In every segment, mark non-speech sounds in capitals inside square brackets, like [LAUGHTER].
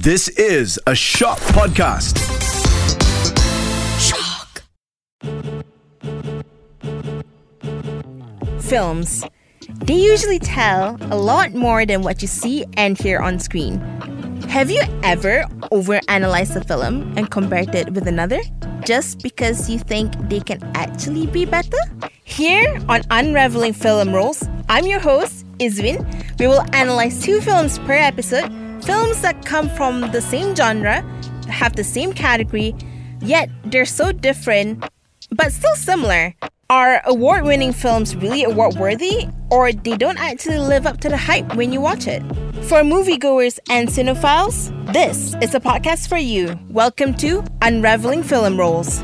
This is a Shock Podcast. Shock. Films. They usually tell a lot more than what you see and hear on screen. Have you ever overanalyzed a film and compared it with another just because you think they can actually be better? Here on Unraveling Film Roles, I'm your host, Izwin. We will analyze two films per episode, films that come from the same genre, have the same category, yet they're so different but still similar. Are award winning films really award worthy, or they don't actually live up to the hype when you watch it? For moviegoers and cinephiles, this is a podcast for you. Welcome to Unraveling Film Roles.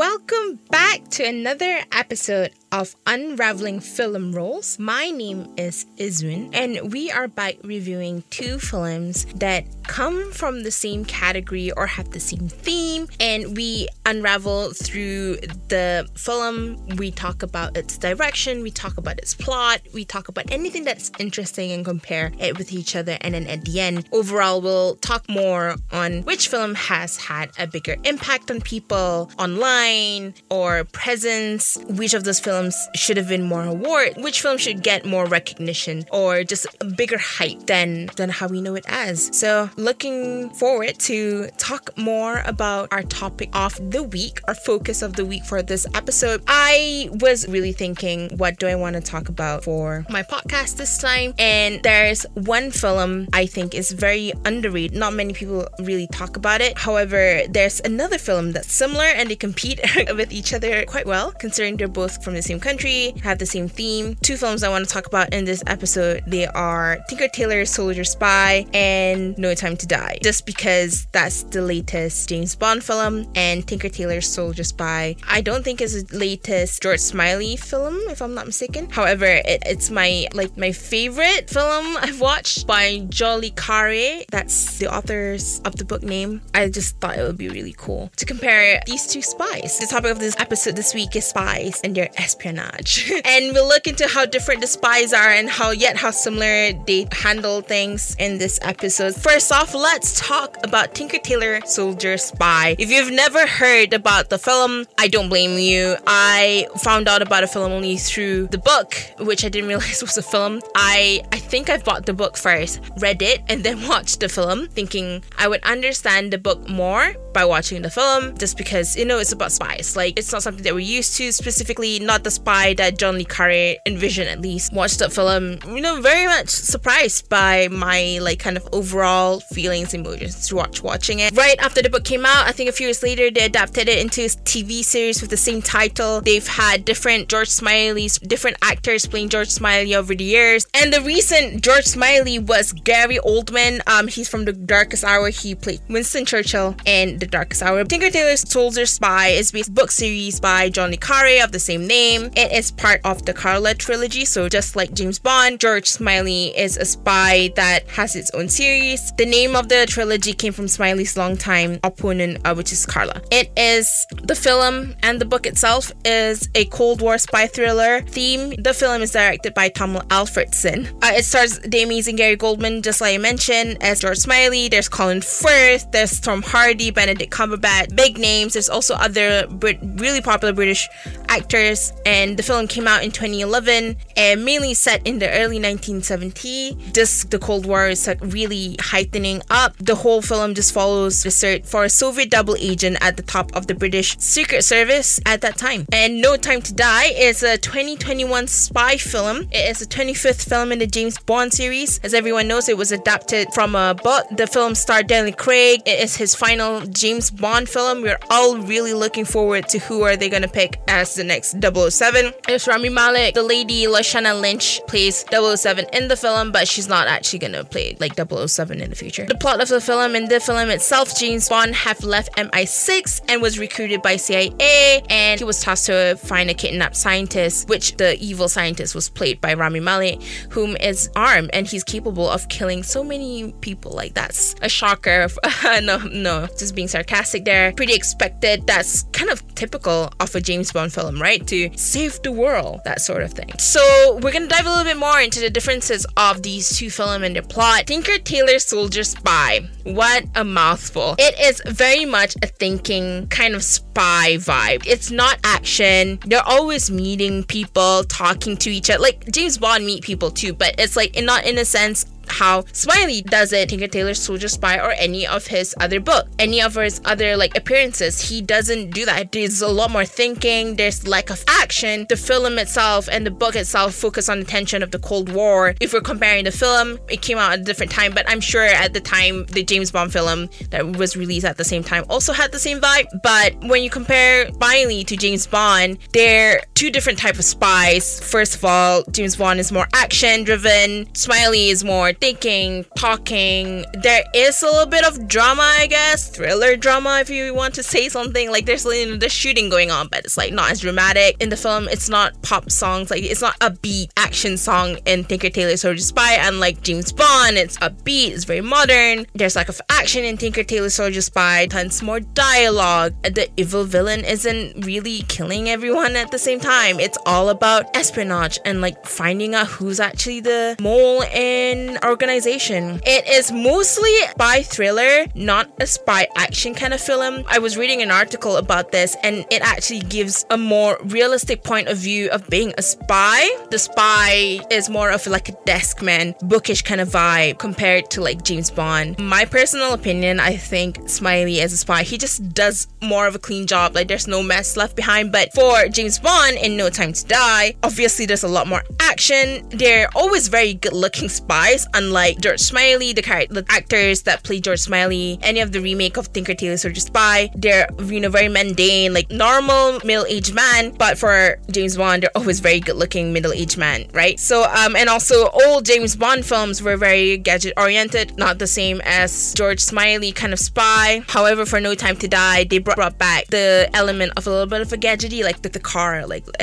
Welcome back to another episode of Unraveling Film Roles. My name is Izwin, and we are back reviewing two films that come from the same category or have the same theme, and we unravel through the film. We talk about its direction, we talk about its plot, we talk about anything that's interesting and compare it with each other, and then at the end, overall, we'll talk more on which film has had a bigger impact on people online or presence, which of those films should have been more award, which film should get more recognition or just a bigger hype than than how we know it as. So looking forward to talk more about our topic of the week, our focus of the week for this episode. I was really thinking, what do I want to talk about for my podcast this time? And there's one film I think is very underrated. Not many people really talk about it. However, there's another film that's similar and they compete [LAUGHS] with each other quite well, considering they're both from the same country, have the same theme. Two films I want to talk about in this episode, they are Tinker Tailor Soldier Spy and No Time to Die. Just because that's the latest James Bond film and Tinker Tailor Soldier Spy, I don't think is the latest George Smiley film, if I'm not mistaken. However, it, it's my like my favorite film I've watched by le Carré. That's the authors of the book name. I just thought it would be really cool to compare these two spies. The topic of this episode this week is spies and their espionage. [LAUGHS] and we'll look into how different the spies are and how yet how similar they handle things in this episode. First off, let's talk about Tinker Tailor Soldier Spy. If you've never heard about the film, I don't blame you. I found out about a film only through the book, which I didn't [LAUGHS] realize was a film. I I think I bought the book first, read it, and then [LAUGHS] watched the film, thinking I would understand the book more by watching the film, just because you know it's about spies. Like it's not something that we're used to specifically, not the spy that John le Carré envisioned at least. Watched the film, you know, very much surprised by my like kind of overall feelings, emotions to watch watching it. Right after the book came out, I think a few years later they adapted it into a TV series with the same title. They've had different George Smiley's, different actors playing George Smiley over the years. And the recent George Smiley was Gary Oldman. Um, he's from The Darkest Hour. He played Winston Churchill in The Darkest Hour. Tinker Tailor's Soldier Spy is based book series by John le Carré of the same name. It is part of the Karla trilogy, so just like James Bond, George Smiley is a spy that has its own series. The name of the trilogy came from Smiley's longtime opponent, uh, which is Karla. It is the film and the book itself is a Cold War spy thriller theme. The film is directed by Tom Alfredson. Uh, it stars the and Gary Oldman, just like I mentioned, as George Smiley. There's Colin Firth, there's Tom Hardy, Benedict Cumberbatch, big names. There's also other Brit- really popular British actors and the film came out in 2011 and mainly set in the early 1970s. Just the Cold War is like really heightening up. The whole film just follows the search for a Soviet double agent at the top of the British Secret Service at that time. And No Time to Die is a 2021 spy film. It is the 25th film in the James Bond series. As everyone knows, it was adapted from a book. The film starred Daniel Craig. It is his final James Bond film. We're all really looking forward to who are they going to pick as the next 007. It's Rami Malek. The lady Lashana Lynch plays 007 in the film, but she's not actually gonna play like 007 in the future. The plot of the film and the film itself, James Bond have left MI6 and was recruited by CIA, and he was tasked to find a kidnapped scientist, which the evil scientist was played by Rami Malek, whom is armed and he's capable of killing so many people. Like that's a shocker. [LAUGHS] no, no, just being sarcastic there. Pretty expected. That's kind of typical of a James Bond film, right? To save the world, that sort of thing. So we're gonna dive a little bit more into the differences of these two films and their plot. Tinker Tailor Soldier Spy. What a mouthful. It is very much a thinking kind of spy vibe. It's not action. They're always meeting people, talking to each other. Like James Bond meet people too, but it's like not in a sense how Smiley does it, Tinker Tailor Soldier Spy, or any of his other book, any of his other like appearances. He doesn't do that. There's a lot more thinking. There's lack of action. The film itself and the book itself focus on the tension of the Cold War. If we're comparing the film, it came out at a different time, but I'm sure at the time the James Bond film that was released at the same time also had the same vibe. But when you compare Smiley to James Bond, they're two different type of spies. First of all, James Bond is more action driven. Smiley is more thinking, talking. There is a little bit of drama, I guess, thriller drama, if you want to say something. Like there's you know, shooting going on, but it's like not as dramatic. In the film, it's not pop songs. Like it's not a beat action song in Tinker Tailor Soldier Spy. Unlike James Bond, it's a beat. It's very modern. There's lack of action in Tinker Tailor Soldier Spy. Tons more dialogue. The evil villain isn't really killing everyone at the same time. It's all about espionage and like finding out who's actually the mole in organization. It is mostly a spy thriller, not a spy action kind of film. I was reading an article about this and it actually gives a more realistic point of view of being a spy. The spy is more of like a desk man, bookish kind of vibe compared to like James Bond. My personal opinion, I think Smiley as a spy, he just does more of a clean job. Like there's no mess left behind. But for James Bond in No Time to Die, obviously there's a lot more action. They're always very good looking spies, unlike George Smiley, the character, the actors that play George Smiley, any of the remake of Tinker Tailor Soldier Spy. They're you know very mundane, like normal middle-aged man. But for James Bond, they're always very good-looking middle-aged man, right? So um and also old James Bond films were very gadget oriented, not the same as George Smiley kind of spy. However, for No Time to Die, they brought, back the element of a little bit of a gadgety, like the, the car, like [LAUGHS]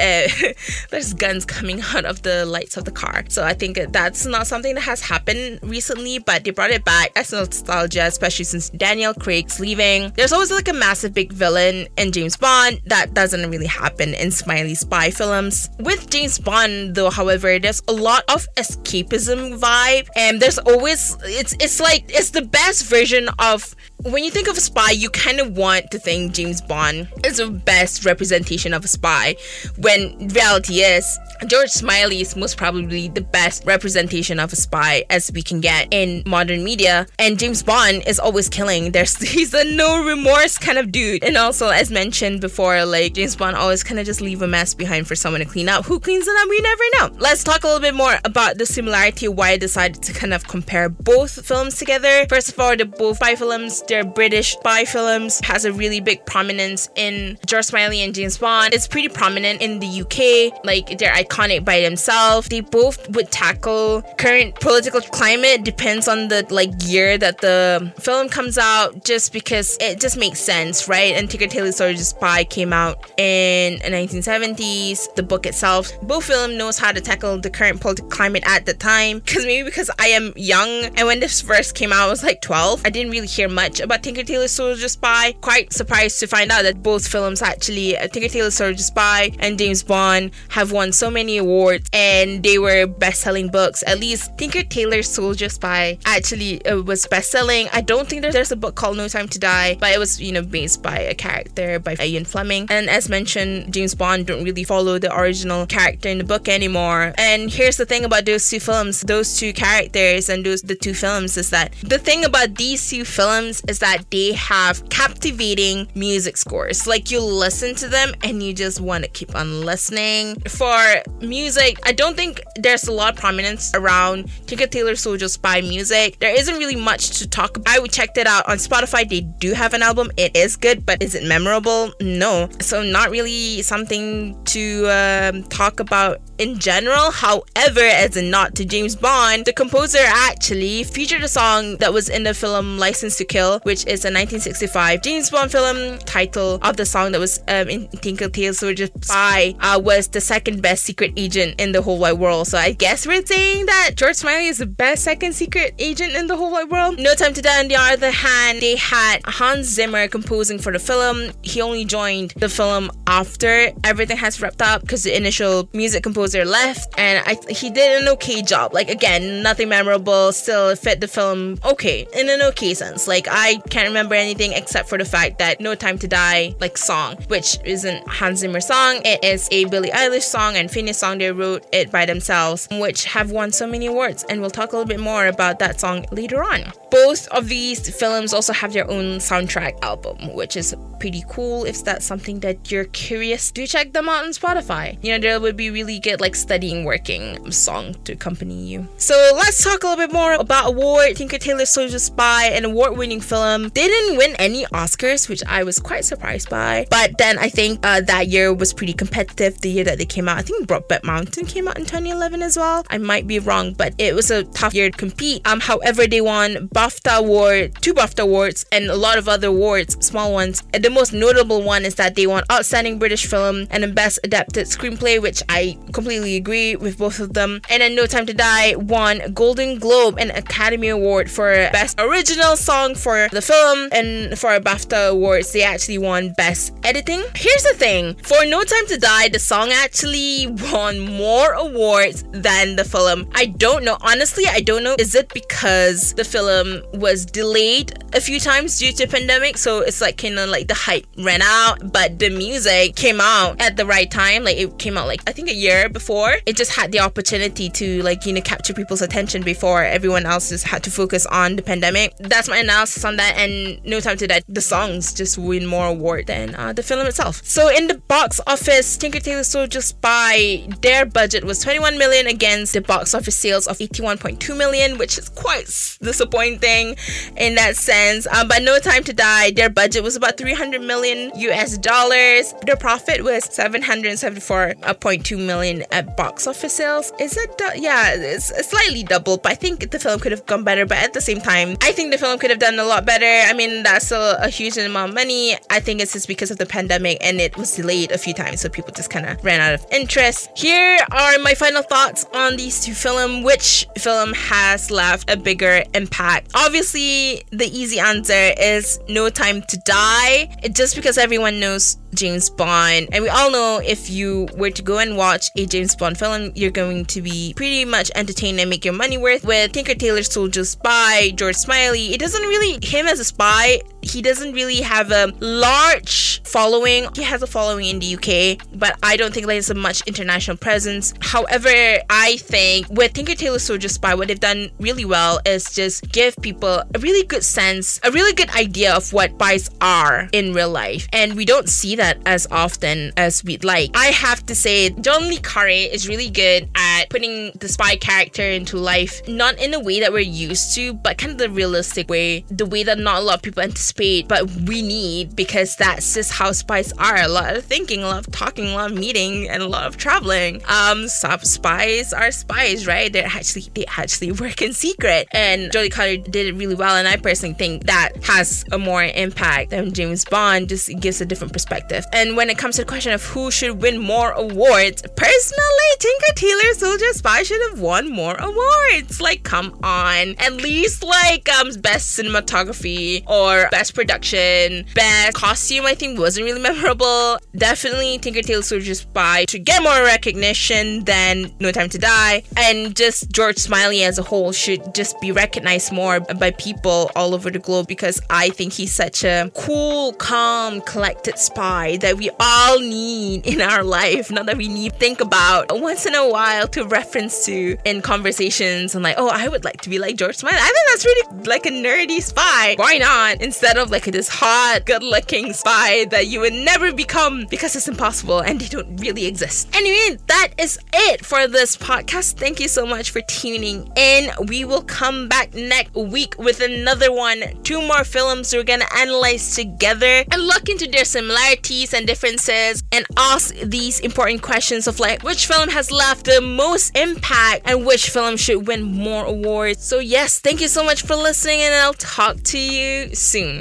there's guns coming out of the lights of the car. So I think that's not something that has happened recently, but they brought it back as nostalgia, especially since Daniel Craig's leaving. There's always like a massive big villain in James Bond that doesn't really happen in Smiley spy films. With James Bond, though, however, there's a lot of escapism vibe, and there's always it's it's like it's the best version of when you think of a spy, you kind of want to think James Bond is the best representation of a spy, when reality is George Smiley is most probably the best representation of a spy as we can get in modern media. And James Bond is always killing. [LAUGHS] There's he's a no remorse kind of dude. And also, as mentioned before, like James Bond always kind of just leave a mess behind for someone to clean up. Who cleans it up? We never know. Let's talk a little bit more about the similarity. Why I decided to kind of compare both films together. First of all, they're both spy films. They're British spy films. Has a really big prominence in George Smiley and James Bond. It's pretty prominent in the UK. Like they're iconic by themselves. They both would tackle current political climate. Depends on the like year that the film comes out, just because it just makes sense, right? And Tinker Tailor Soldier Spy came out in the 1970s. The book itself, both film knows how to tackle the current political climate at the time. Because maybe because I am young, and when this first came out, I was like 12. I didn't really hear much about Tinker Tailor Soldier Spy. Quite surprised to find out that both films actually, uh, Tinker Tailor Soldier Spy and James Bond, have won so many awards and they were best-selling books. At least Tinker Tailor Soldier Spy actually uh, was best-selling. I don't think there's a book called No Time to Die, but it was you know based by a character by Ian Fleming. And as mentioned, James Bond don't really follow the original character in the book anymore. And here's the thing about those two films, those two characters and those the two films is that the thing about these two films is that they have captivating music scores. Like you listen to them and you just want to keep on listening. For music, I don't think there's a lot of prominence around Tinker Tailor Soldier Spy music. There isn't really much to talk about. I checked it out on Spotify. They do have an album. It is good, but is it memorable? No. So not really something to um, talk about in general. However, as a nod to James Bond, the composer actually featured a song that was in the film License to Kill, which is a 1965 James Bond film. Title of the song that was um, in Tinker Tailor Soldier Spy uh, was the second best secret agent in the whole wide world. So I guess we're saying that George Smiley is the best second secret agent in the whole wide world. No Time to Die, on the other hand, they had Hans Zimmer composing for the film. He only joined the film after everything has wrapped up because the initial music composer left, and I, he did an okay job. Like again, nothing memorable. Still fit the film okay in an okay sense. Like I can't remember anything except for the fact that No Time to Die like song, which isn't Hans Zimmer song. It is a Billie Eilish song and Finneas song. They wrote it by themselves, which have won so many awards. And we'll talk a little bit more about that song later on. Both of these films also have their own soundtrack album, which is pretty cool. If that's something that you're curious, do check them out on Spotify. You know, there would be really good like studying working song to accompany you. So let's talk a little bit more about award. Tinker Tailor Soldier Spy, an award-winning film. They didn't win any Oscars, which I was quite surprised by. But then I think uh, that year was pretty competitive. The year that they came out, I think Brokeback Mountain came out in 2011 as well. I might be wrong, but it was a tough year to compete. Um, however, they won BAFTA award, two BAFTA awards, and a lot of other awards, small ones. And the most notable one is that they won Outstanding British Film and the Best Adapted Screenplay, which I completely agree with both of them. And then No Time to Die won Golden Globe and Academy Award for Best Original Song for the film, and for a BAFTA awards, they actually won Best Editing. Here's the thing: for No Time to Die, the song actually won more awards than the film. I don't know. Honestly, I don't know. Is it because the film was delayed a few times due to pandemic? So it's like kind of like the hype ran out, but the music came out at the right time. Like it came out like I think a year before. It just had the opportunity to like you know capture people's attention before everyone else just had to focus on the pandemic. That's my analysis on that. And No Time to Die, the songs just win more award than uh, the film itself. So in the box office, Tinker Tailor Soldier Spy, their budget was 21 million against the box office sales of 81.2 million, which is quite disappointing in that sense. Um, but No Time to Die, their budget was about 300 million US dollars. Their profit was 774.2 million at box office sales. Is it? Du- yeah, it's slightly double, but I think the film could have gone better. But at the same time, I think the film could have done a lot better. I mean, that's still a huge amount of money. I think it's just because of the pandemic and it was delayed a few times, so people just kind of ran out of interest. Here are my final thoughts on these two films. Which film has left a bigger impact? Obviously, the easy answer is No Time to Die. It, just because everyone knows James Bond. And we all know if you were to go and watch a James Bond film, you're going to be pretty much entertained and make your money worth. With Tinker Tailor Soldier Spy, George Smiley, it doesn't really, him as a spy, he doesn't really have a large following. He has a following in the UK, but I don't think there's a much international presence. However, I think with Tinker Tailor Soldier Spy, what they've done really well is just give people a really good sense, a really good idea of what spies are in real life. And we don't see that as often as we'd like. I have to say, John le Carré is really good at putting the spy character into life, not in a way that we're used to, but kind of the realistic way, the way that not a lot of people anticipate, but we need because that's just how spies are. A lot of thinking, a lot of talking, a lot of meeting, and a lot of traveling. Um, some spies are spies, right? They actually they actually [LAUGHS] work in secret, and John le Carré did it really well. And I personally think that has a more impact than James Bond. Just gives a different perspective. And when it comes to the question of who should win more awards, personally, Tinker Tailor Soldier Spy should have won more awards. Like, come on, at least like um best cinematography or best best production, best costume. I think wasn't really memorable. Definitely Tinker Tailor Soldier Spy to get more recognition than No Time to Die, and just George Smiley as a whole should just be recognized more by people all over the globe because I think he's such a cool, calm, collected spy that we all need in our life. Not that we need to think about once in a while to reference to in conversations and like, oh, I would like to be like George Smiley. I think that's really like a nerdy spy. Why not? Instead of like this hot, good-looking spy that you would never become because it's impossible and they don't really exist. Anyway, that is it for this podcast. Thank you so much for tuning in. We will come back next week with another one. Two more films we're gonna analyze together and look into their similarities and differences and ask these important questions of like which film has left the most impact and which film should win more awards. So yes, thank you so much for listening and I'll talk to you soon.